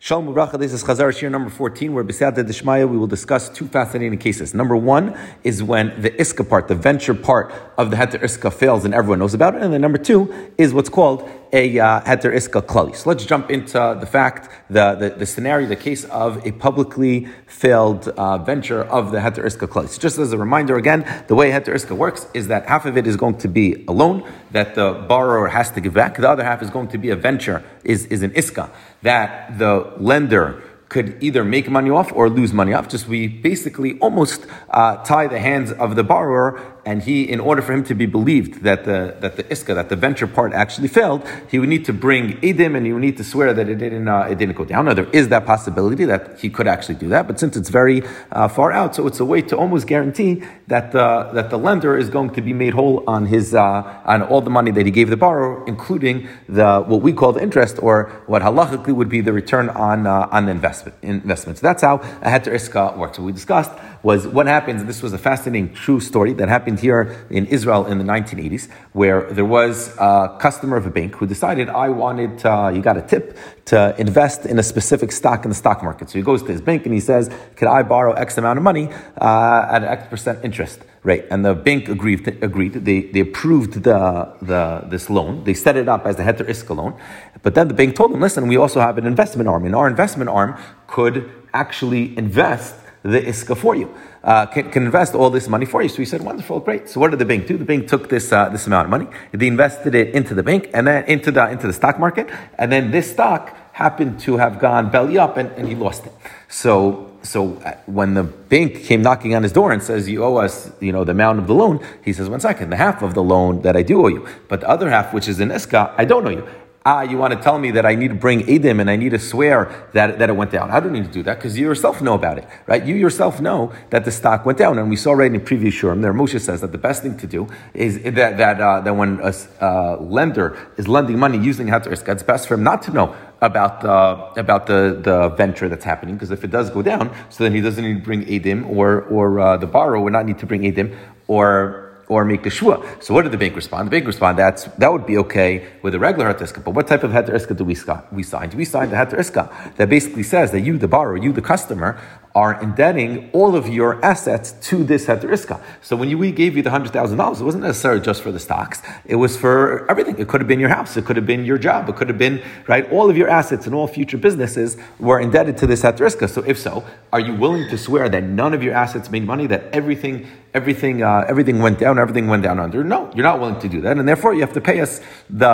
Shalom Uvracha, this is Chazar Shir number 14, where B'Siyata Dishmaya we will discuss two fascinating cases. Number one is when the Iska part, the venture part of the Heter Iska fails and everyone knows about it. And then number two is what's called a uh, Heter Iska Klali. So let's jump into the fact, the, the, the scenario, the case of a publicly failed uh, venture of the Heter Iska Klali. So just as a reminder again, the way Heter Iska works is that half of it is going to be a loan that the borrower has to give back. The other half is going to be a venture, is, is an Iska, that the lender could either make money off or lose money off. Just we basically almost uh, tie the hands of the borrower and he, in order for him to be believed that the that the iska, that the venture part actually failed, he would need to bring edim and he would need to swear that it didn't uh, it didn't go down. Now there is that possibility that he could actually do that, but since it's very uh, far out, so it's a way to almost guarantee that that the lender is going to be made whole on his uh, on all the money that he gave the borrower, including the what we call the interest or what halachically would be the return on uh, on the investment investment. So that's how a heter iska works. We discussed was what happens. This was a fascinating true story that happened here in Israel in the 1980s, where there was a customer of a bank who decided, I wanted, uh, you got a tip to invest in a specific stock in the stock market. So he goes to his bank and he says, Can I borrow X amount of money uh, at X percent interest rate? And the bank agreed. agreed. They, they approved the, the, this loan. They set it up as the Heter Iska loan. But then the bank told them, Listen, we also have an investment arm, and our investment arm could actually invest the iska for you, uh, can, can, invest all this money for you. So he said, wonderful, great. So what did the bank do? The bank took this uh, this amount of money, they invested it into the bank and then into the into the stock market, and then this stock happened to have gone belly up, and, and he lost it. So so uh, when the bank came knocking on his door and says you owe us, you know, the amount of the loan, he says, one second, the half of the loan that I do owe you, but the other half, which is in iska, I don't owe you ah, you want to tell me that I need to bring Edim and I need to swear that, that it went down. I don't need to do that because you yourself know about it, right? You yourself know that the stock went down. And we saw right in the previous shiurim there, Moshe says that the best thing to do is that, that, uh, that when a uh, lender is lending money using Heter it's best for him not to know about the about the, the venture that's happening because if it does go down, so then he doesn't need to bring edim or or uh, the borrower would not need to bring edim or or make a shevua. So what did the bank respond? The bank respond that's that would be okay with a regular heter iska. But what type of heter iska do we, we sign? Do we sign the heter iska that basically says that you, the borrower, you, the customer, are indebting all of your assets to this heter iska. So when you, we gave you the hundred thousand dollars, it wasn't necessarily just for the stocks. It was for everything. It could have been your house. It could have been your job. It could have been right. All of your assets and all future businesses were indebted to this heter iska. So if so, are you willing to swear that none of your assets made money? That everything, everything, uh, everything went down. Everything went down under. No, you're not willing to do that, and therefore you have to pay us the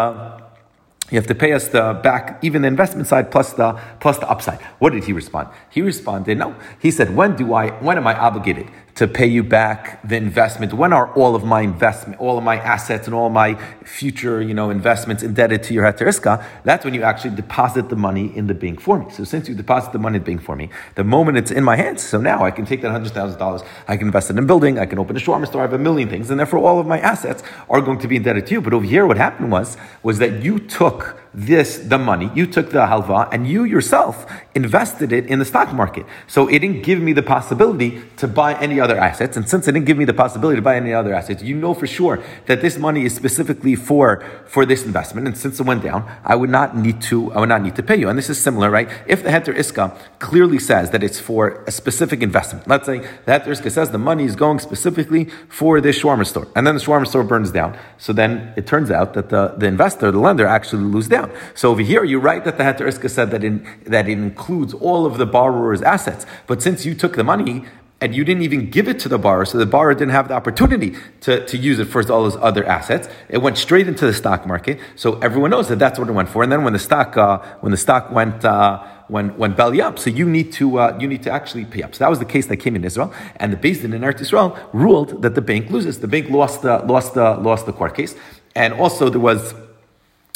you have to pay us the back, even the investment side plus the plus the upside. What did he respond? He responded, no. He said, when do I when am I obligated to pay you back the investment? When are all of my investment, all of my assets and all my future, you know, investments indebted to your heteriska? That's when you actually deposit the money in the bank for me. So since you deposit the money in the bank for me, the moment it's in my hands, so now I can take that hundred thousand dollars, I can invest it in a building, I can open a shawarma store, I have a million things, and therefore all of my assets are going to be indebted to you. But over here, what happened was was that you took this, the money, you took the halva, and you yourself invested it in the stock market. So it didn't give me the possibility to buy any other assets. And since it didn't give me the possibility to buy any other assets, you know for sure that this money is specifically for, for this investment. And since it went down, I would not need to, I would not need to pay you. And this is similar, right? If the heter iska clearly says that it's for a specific investment, let's say the heter iska says the money is going specifically for this shawarma store, and then the shawarma store burns down. So then it turns out that the, the investor, the lender, actually lose down. So over here, you're right that the heter iska said that in, that it includes all of the borrower's assets. But since you took the money and you didn't even give it to the borrower, so the borrower didn't have the opportunity to, to use it for all those other assets. It went straight into the stock market, so everyone knows that that's what it went for. And then when the stock uh, when the stock went uh, when went belly up, so you need to uh, you need to actually pay up. So that was the case that came in Israel, and the Beis Din in Eretz Israel ruled that the bank loses. The bank lost the lost the lost the court case, and also there was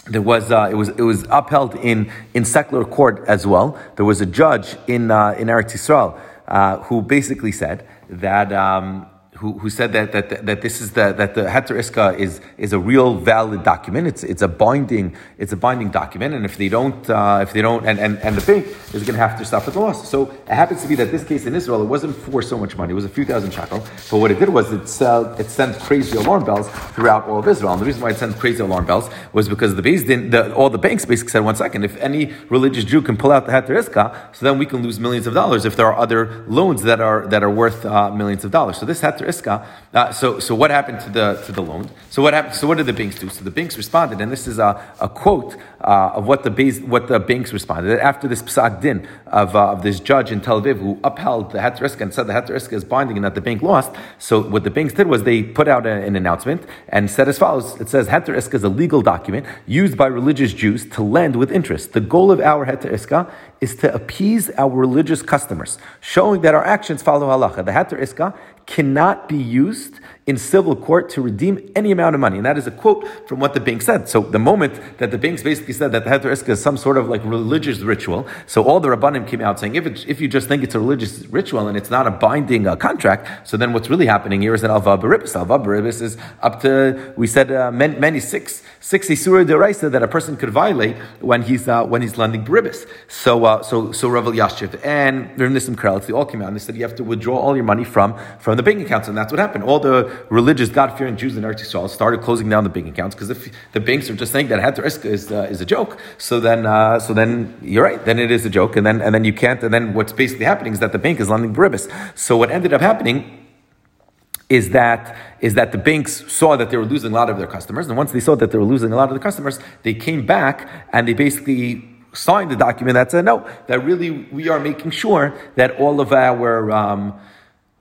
there was uh, it was it was upheld in in secular court as well. There was a judge in uh, in Eretz Yisrael uh, who basically said that. Um, who, who said that, that, that this is the, that the Heter Iska is, is a real valid document. It's, it's a binding, it's a binding document. And if they don't, uh, if they don't, and, and, and the bank is going to have to suffer the loss. So it happens to be that this case in Israel, it wasn't for so much money. It was a few thousand shekel. But what it did was it, it sent crazy alarm bells throughout all of Israel. And the reason why it sent crazy alarm bells was because the base didn't, the, all the banks basically said, one second, if any religious Jew can pull out the Heter Iska, so then we can lose millions of dollars if there are other loans that are, that are worth uh, millions of dollars. So this Heter Iska, uh, so, so what happened to the, to the loan? So what happened, so what did the banks do? So the banks responded, and this is a, a quote uh, of what the, base, what the banks responded. After this psak din of, uh, of this judge in Tel Aviv who upheld the Heter Iska and said the Heter Iska is binding and that the bank lost, so what the banks did was they put out a, an announcement and said as follows, it says Heter Iska is a legal document used by religious Jews to lend with interest. The goal of our Heter Iska is to appease our religious customers, showing that our actions follow halacha. The Heter Iska cannot be used in civil court to redeem any amount of money. And that is a quote from what the bank said. So the moment that the banks basically said that the Heter Iska is some sort of like religious ritual, so all the Rabbanim came out saying, if, it, if you just think it's a religious ritual and it's not a binding uh, contract, so then what's really happening here is an Alva Baribis. Alva Baribis is up to, we said, uh, many, many six, six Isura Deraisa that a person could violate when he's, uh, when he's lending Baribis. So, uh, so, so Rav Elyashiv and Rav Nissim Karelitz, they all came out and they said you have to withdraw all your money from, from the bank accounts. And that's what happened. All the religious, God fearing Jews in Eretz Yisrael started closing down the bank accounts because if the banks are just saying that Heter Iska is, uh, is a joke, so then, uh, so then you're right, then it is a joke. And then, and then you can't, and then what's basically happening is that the bank is lending Baribas. So what ended up happening is that is that the banks saw that they were losing a lot of their customers, and once they saw that they were losing a lot of the customers, they came back and they basically signed the document that said no, that really we are making sure that all of our um,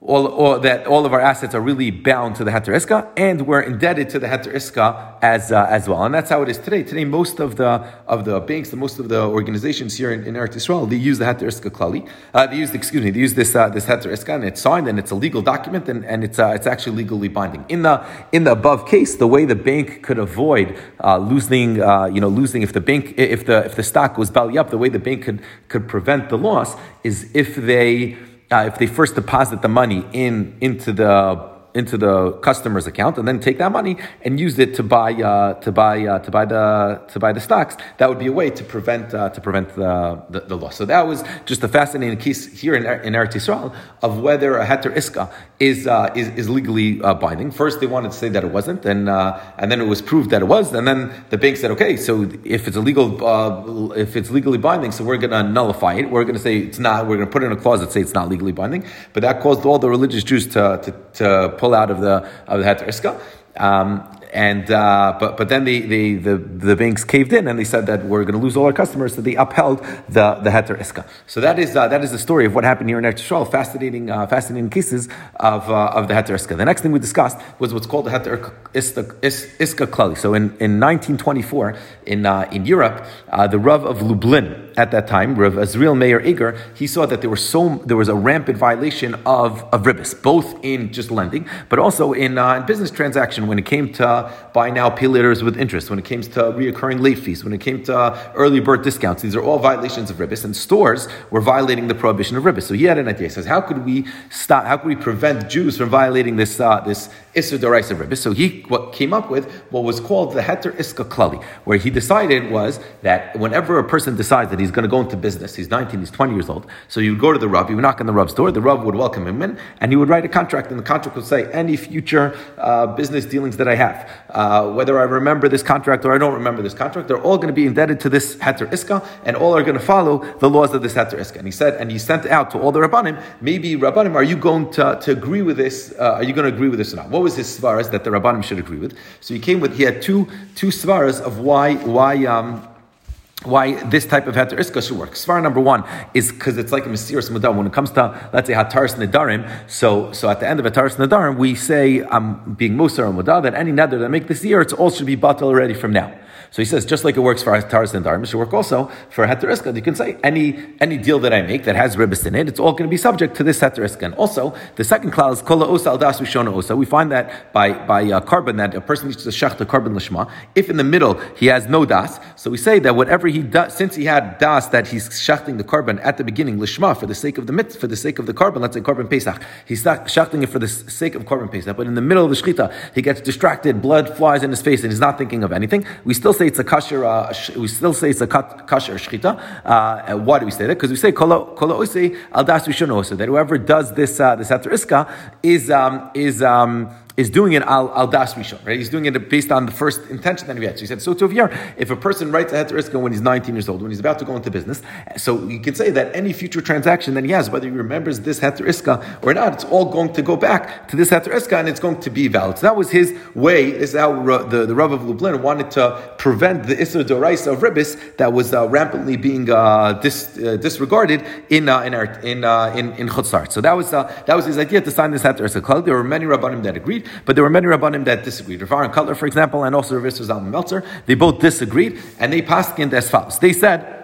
all, all, that all of our assets are really bound to the Heter Iska, and we're indebted to the Heter Iska as, uh, as well. And that's how it is today. Today, most of the, of the banks, the, most of the organizations here in, in Eretz Yisrael, they use the Heter Iska Klali. Uh, they use, excuse me, they use this, uh, this Heter Iska, and it's signed, and it's a legal document, and, and it's, uh, it's actually legally binding. In the, in the above case, the way the bank could avoid uh, losing, uh, you know, losing if the bank, if the, if the stock was belly up, the way the bank could, could prevent the loss is if they, uh, if they first deposit the money in into the into the customer's account and then take that money and use it to buy uh, to buy uh, to buy the to buy the stocks. That would be a way to prevent uh, to prevent the, the, the, loss. So that was just a fascinating case here in, in Eretz Yisrael of whether a heter iska is uh, is, is legally uh, binding. First, they wanted to say that it wasn't, and uh, and then it was proved that it was, and then the bank said, okay, so if it's illegal, if it's legally binding, so we're going to nullify it. We're going to say it's not. We're going to put in a clause that say it's not legally binding. But that caused all the religious Jews to to, to pull out of the of the heter. Um, and uh, but but then the, the, the, the banks caved in and they said that we're going to lose all our customers, so they upheld the the heter iska. So that is uh, that is the story of what happened here in Eretz Yisrael. Fascinating uh, fascinating cases of uh, of the heter iska. The next thing we discussed was what's called the heter iska, iska klali. So in, in 1924 in uh, in Europe, uh, the Rav of Lublin at that time, Rav Azriel Meir Eiger, he saw that there was so there was a rampant violation of of ribis, both in just lending, but also in, in business transaction when it came to buy now, pay later with interest, when it came to reoccurring late fees, when it came to early bird discounts. These are all violations of ribis, and stores were violating the prohibition of ribis. So he had an idea. He says, how could we stop? How could we prevent Jews from violating this uh, this Isser Daraisa ribis? So he what came up with what was called the Heter Iska Klali, where he decided was that whenever a person decides that he's going to go into business, he's 19, he's 20 years old, so you would go to the Rav, you would knock on the Rav's door, the Rav would welcome him in, and he would write a contract, and the contract would say, any future uh, business dealings that I have, uh, whether I remember this contract or I don't remember this contract, they're all going to be indebted to this Heter Iska, and all are going to follow the laws of this Heter Iska. And he said, and he sent out to all the Rabbanim, maybe Rabbanim, are you going to, to agree with this? Uh, are you going to agree with this or not? What was his svaras that the Rabbanim should agree with? So he came with, he had two, two svaras of why, why, um, why this type of heter iska should work. Svar number one is because it's like a mysterious mudam. When it comes to, let's say, hataris nedarim, so so at the end of hataris nedarim, we say, I'm being musar or mudah, that any neder that make this year, it's all should be batal already from now. So he says, just like it works for Taras and Darim, it should work also for Heter You can say any any deal that I make that has ribis in it, it's all going to be subject to this Heter And also, the second clause Kola Osa Al Das Rishona Osa. We find that by by uh, korban that a person needs to shach the korban lishma. If in the middle he has no das, so we say that whatever he does, since he had das that he's shachting the korban at the beginning lishma for the sake of the mit, for the sake of the korban, let's say korban pesach, he's shachting it for the sake of korban pesach. But in the middle of the shechita, he gets distracted, blood flies in his face, and he's not thinking of anything. We still say it's a kasher. Uh, we still say it's a kasher shechita. Uh, why do we say that? Because we say kolo al das that whoever does this uh, this heter iska is um, is um, is doing it al, al das rishon, right? He's doing it based on the first intention that he had. So he said, so to here, if a person writes a heter when he's 19 years old, when he's about to go into business, so you can say that any future transaction that he has, whether he remembers this heter or not, it's all going to go back to this heter and it's going to be valid. So that was his way. This is how the, the Rav of Lublin wanted to prevent the Isra Doraisa of Ribis that was uh, rampantly being uh, dis, uh, disregarded in uh, in our, in uh, in, in Chutzart. So that was uh, that was his idea to sign this heter There were many rabbanim that agreed. But there were many Rabbanim that disagreed. Rav Aaron Kotler, for example, and also Rav Zalman Meltzer, they both disagreed, and they passed in as follows. They said,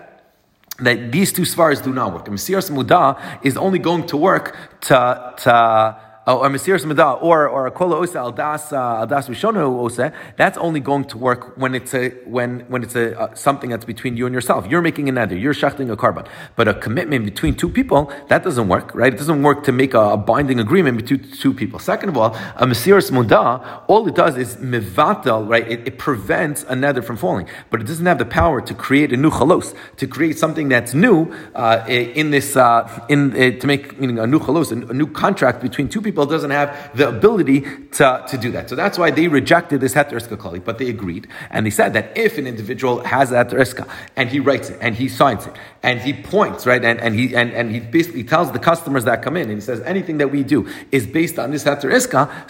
that these two svaras do not work. Mesiras Muda is only going to work to, to or Mesiras Midah, or or a Kola Osa Al Das Al Das Rishono Osa, that's only going to work when it's a when when it's a uh, something that's between you and yourself. You're making an neder, you're shachting a korban, but a commitment between two people that doesn't work, right? It doesn't work to make a, a binding agreement between two people. Second of all, a Mesiras Mudah, all it does is mivatel, right? It, it, prevents a neder from falling, but it doesn't have the power to create a new chalos, to create something that's new uh, in this uh, in uh, to make meaning a new chalos, a new contract between two people people doesn't have the ability to, to do that. So that's why they rejected this heter klali, but they agreed. And they said that if an individual has a heter and he writes it and he signs it and he points, right, and, and, he, and, and he basically tells the customers that come in and he says anything that we do is based on this heter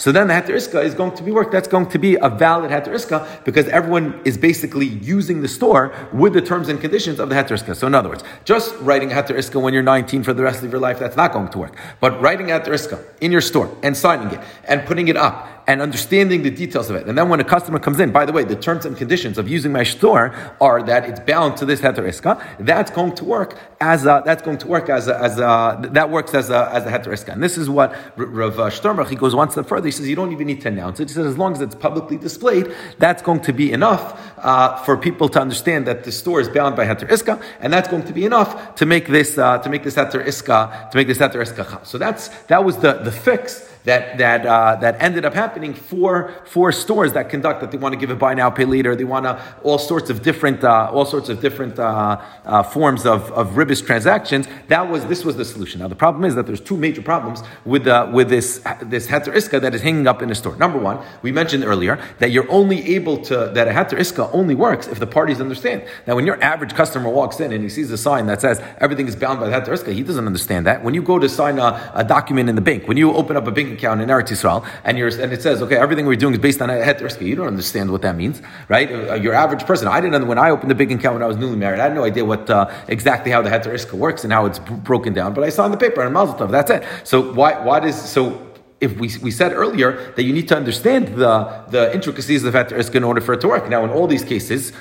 so then the heter is going to be work. That's going to be a valid heter because everyone is basically using the store with the terms and conditions of the heter So in other words, just writing a heter when you're 19 for the rest of your life, that's not going to work. But writing a heter in your store and signing it and putting it up and understanding the details of it. And then when a customer comes in, by the way, the terms and conditions of using my store are that it's bound to this heter iska. That's going to work as a, that's going to work as a, as a, that works as a, as a heter iska. And this is what Rav Sternberg, he goes one step further. He says you don't even need to announce it. He says as long as it's publicly displayed, that's going to be enough uh, for people to understand that the store is bound by heter iska, and that's going to be enough to make this uh, to make this heter iska to make this heter iska. So that's that was the the fix that that uh, that ended up happening for for stores that conduct that they want to give a buy now pay later. They want to all sorts of different uh, all sorts of different uh, uh forms of of ribis transactions. That was this was the solution. Now the problem is that there's two major problems with uh, with this this heter iska that is hanging up in a store. Number one, we mentioned earlier that you're only able to that a heter iska only works if the parties understand. Now when your average customer walks in and he sees a sign that says everything is bound by the heter iska, he doesn't understand that. When you go to sign a, a document in the bank, when you open up a bank account in Eretz Yisrael, and, and it says, okay, everything we're doing is based on a heter You don't understand what that means, right? Uh, your average person, I didn't know when I opened the big account when I was newly married, I had no idea what uh, exactly how the heter works and how it's broken down, but I saw in the paper and Mazel Tov, that's it. So why, why does, so if we, we said earlier that you need to understand the, the intricacies of heter in order for it to work. Now, in all these cases,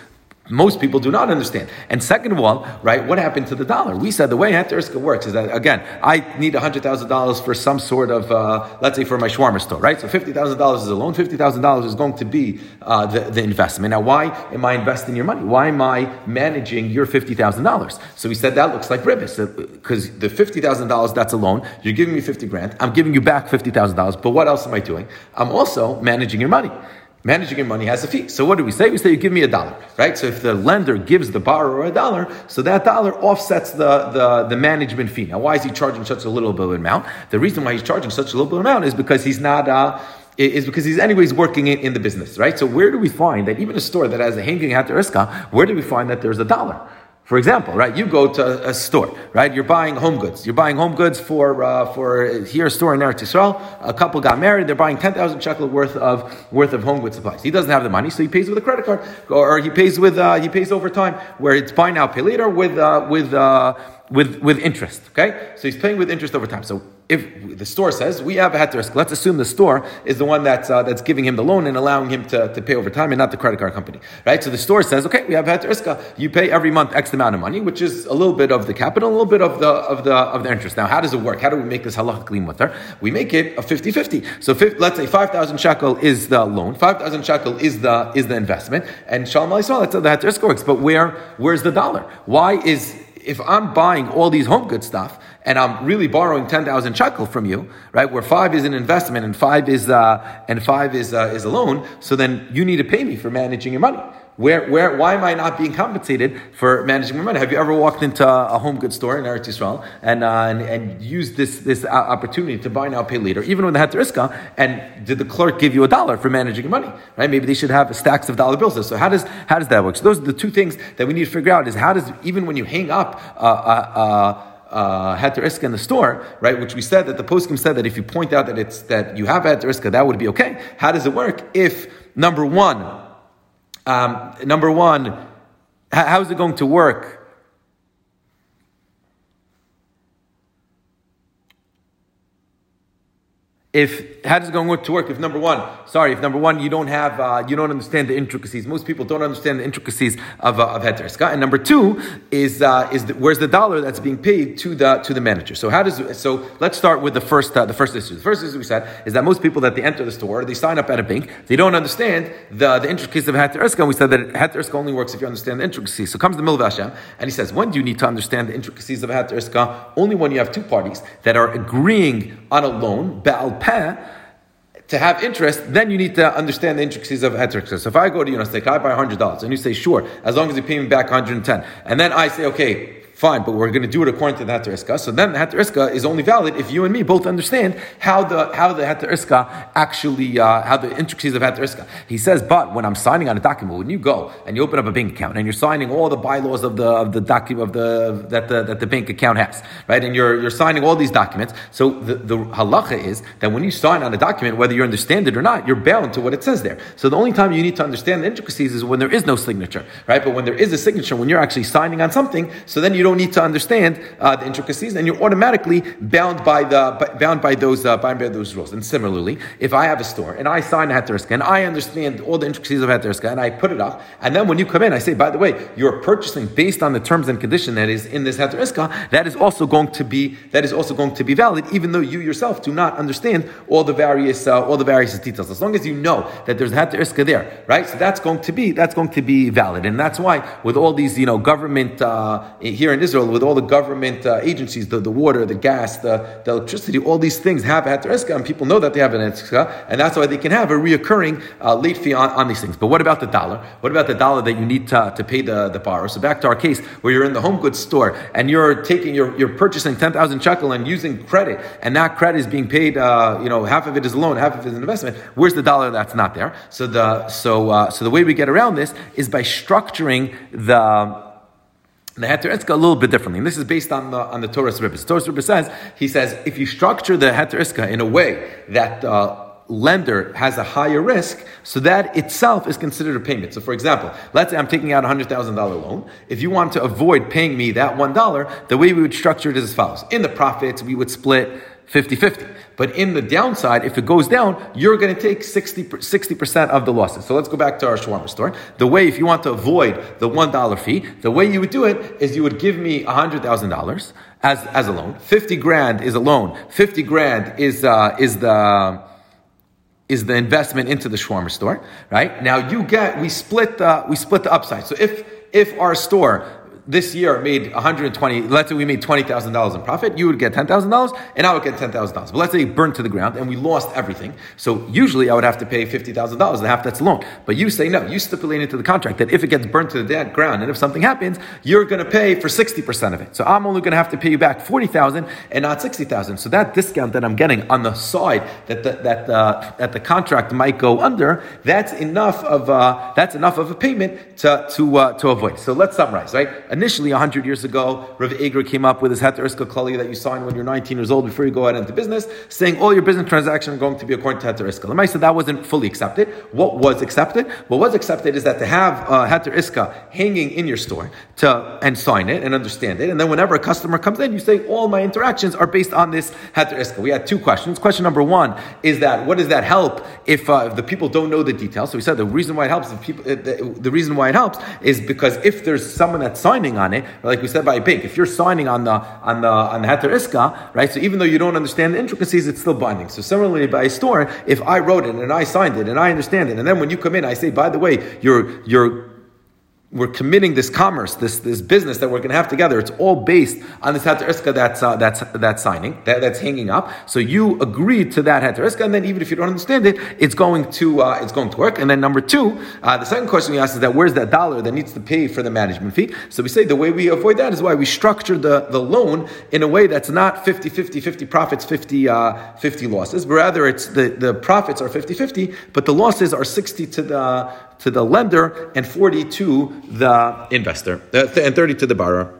most people do not understand. And second of all, right, what happened to the dollar? We said the way Heteriska works is that, again, I need $100,000 for some sort of, uh, let's say for my shawarma store, right? So $50,000 is a loan, $50,000 is going to be uh, the, the investment. Now, why am I investing your money? Why am I managing your $50,000? So we said that looks like ribis, because the $50,000, that's a loan. You're giving me 50 grand. I'm giving you back $50,000. But what else am I doing? I'm also managing your money. Managing your money has a fee. So what do we say? We say you give me a dollar, right? So if the lender gives the borrower a dollar, so that dollar offsets the, the, the management fee. Now, why is he charging such a little bit of amount? The reason why he's charging such a little bit of amount is because he's not. Uh, is because he's anyways working in, in the business, right? So where do we find that even a store that has a hanging heter where do we find that there's a dollar? For example, right? You go to a store, right? You're buying home goods. You're buying home goods for uh, for here a store in Eretz Yisrael. A couple got married. They're buying ten thousand shekel worth of worth of home goods supplies. He doesn't have the money, so he pays with a credit card, or he pays with uh, he pays over time, where it's buy now pay later with uh, with uh, with, with interest. Okay? So he's paying with interest over time. So if the store says we have a heter iska, let's assume the store is the one that's uh, that's giving him the loan and allowing him to, to pay over time and not the credit card company, right? So the store says, okay, we have heter iska. You pay every month X amount of money, which is a little bit of the capital, a little bit of the of the of the interest. Now, how does it work? How do we make this halachically mutter? We make it a 50-50. So let's say five thousand shekel is the loan, five thousand shekel is the is the investment, and shalom alisrael, that's how the heter iska works. But where where's the dollar? Why is if I'm buying all these home good stuff and I'm really borrowing 10,000 shekel from you, right, where five is an investment and five is, uh, and five is, uh, is a loan, so then you need to pay me for managing your money. Where, where, why am I not being compensated for managing my money? Have you ever walked into a home goods store in Eretz Yisrael and, uh, and, and used this, this opportunity to buy now, pay later, even when they heter iska, and did the clerk give you a dollar for managing your money? Right? Maybe they should have stacks of dollar bills. So how does, how does that work? So those are the two things that we need to figure out is how does, even when you hang up, uh, uh, uh, iska in the store, right? Which we said that the poskim said that if you point out that it's that you have heter iska, that would be okay. How does it work if number one um, number one, how is it going to work? If how does it going to work? If number one, sorry, if number one you don't have, uh, you don't understand the intricacies. Most people don't understand the intricacies of uh, of heter. And number two is uh, is the, where's the dollar that's being paid to the to the manager. So how does so let's start with the first uh, the first issue. The first issue we said is that most people that they enter the store, they sign up at a bank, they don't understand the, the intricacies of heter. And we said that heter only works if you understand the intricacies. So comes the Milva Hashem and he says, when do you need to understand the intricacies of heter? Only when you have two parties that are agreeing on a loan, ba'al peh, to have interest, then you need to understand the intricacies of heter So if I go to you and say, can I buy $100? And you say, sure, as long as you pay me back 110 And then I say, okay, fine, but we're going to do it according to the Heter Iska. So then the Heter Iska is only valid if you and me both understand how the how the Heter Iska actually, uh, how the intricacies of Heter Iska. He says, but when I'm signing on a document, when you go and you open up a bank account and you're signing all the bylaws of the of the document of the that the that the bank account has, right? And you're you're signing all these documents. So the, the halacha is that when you sign on a document, whether you understand it or not, you're bound to what it says there. So the only time you need to understand the intricacies is when there is no signature, right? But when there is a signature, when you're actually signing on something, so then you don't need to understand uh, the intricacies, and you're automatically bound by the bound by those uh, bound by those rules. And similarly, if I have a store and I sign a heter iska and I understand all the intricacies of heter iska and I put it up, and then when you come in, I say, by the way, you're purchasing based on the terms and condition that is in this heter iska, that is also going to be that is also going to be valid, even though you yourself do not understand all the various uh, all the various details. As long as you know that there's a heter iska there, right? So that's going to be that's going to be valid, and that's why with all these you know government uh, here in Israel with all the government uh, agencies, the, the water, the gas, the, the electricity, all these things have a heter and people know that they have an heter and that's why they can have a reoccurring uh, late fee on, on, these things. But what about the dollar? What about the dollar that you need to, to pay the, the borrower? So back to our case where you're in the home goods store and you're taking, you're, you're purchasing 10,000 shekel and using credit, and that credit is being paid, uh, you know, half of it is a loan, half of it is an investment. Where's the dollar that's not there? So the, so, uh, so the way we get around this is by structuring the, the heter iska a little bit differently. And this is based on the on the Torah's. The Toras Ribbis says he says if you structure the heter iska in a way that uh, lender has a higher risk, so that itself is considered a payment. So, for example, let's say I'm taking out a hundred thousand dollar loan. If you want to avoid paying me that one dollar, the way we would structure it is as follows: in the profits, we would split 50-50. But in the downside, if it goes down, you're going to take 60, percent of the losses. So let's go back to our shawarma store. The way, if you want to avoid the $1 fee, the way you would do it is you would give me $100,000 as, as a loan. 50 grand is a loan. 50 grand is, uh, is the, is the investment into the shawarma store, right? Now you get, we split the, we split the upside. So if, if our store this year made 120, let's say we made $20,000 in profit, you would get $10,000 and I would get $10,000. But let's say it burned to the ground and we lost everything. So usually I would have to pay $50,000, the half that's a loan. But you say no, you stipulate into the contract that if it gets burned to the ground and if something happens, you're going to pay for 60% of it. So I'm only going to have to pay you back 40,000 and not 60,000. So that discount that I'm getting on the side that the, that the, that the contract might go under, that's enough of, uh, that's enough of a payment to, to, uh, to avoid. So let's summarize, right? Initially 100 years ago, Rav Eiger came up with his Heter Iska Klali that you sign when you're 19 years old before you go out into business, saying all your business transactions are going to be according to Heter Iska. Lemay said that wasn't fully accepted. What was accepted? What was accepted is that to have uh, Heter Iska hanging in your store to and sign it and understand it, and then whenever a customer comes in, you say all my interactions are based on this Heter Iska. We had two questions. Question number one is that what does that help if, uh, if the people don't know the details? So we said the reason why it helps, if people, the, the, reason why it helps is because if there's someone that's signing on it, like we said by bank, if you're signing on the on the on the Heter Iska, right? So even though you don't understand the intricacies, it's still binding. So similarly, by a store, if I wrote it and I signed it and I understand it, and then when you come in, I say, by the way, you're you're we're committing this commerce, this, this business that we're going to have together. It's all based on this heter iska that's, uh, that's, that's signing, that, that's hanging up. So you agree to that heter iska, and then even if you don't understand it, it's going to, uh, it's going to work. And then number two, uh, the second question we ask is that where's that dollar that needs to pay for the management fee? So we say the way we avoid that is why we structure the, the loan in a way that's not 50, 50, 50 profits, 50, uh, 50 losses, but rather it's the, the profits are 50, 50, but the losses are 60 to the, to the lender and 40 to the investor, uh, and 30 to the borrower.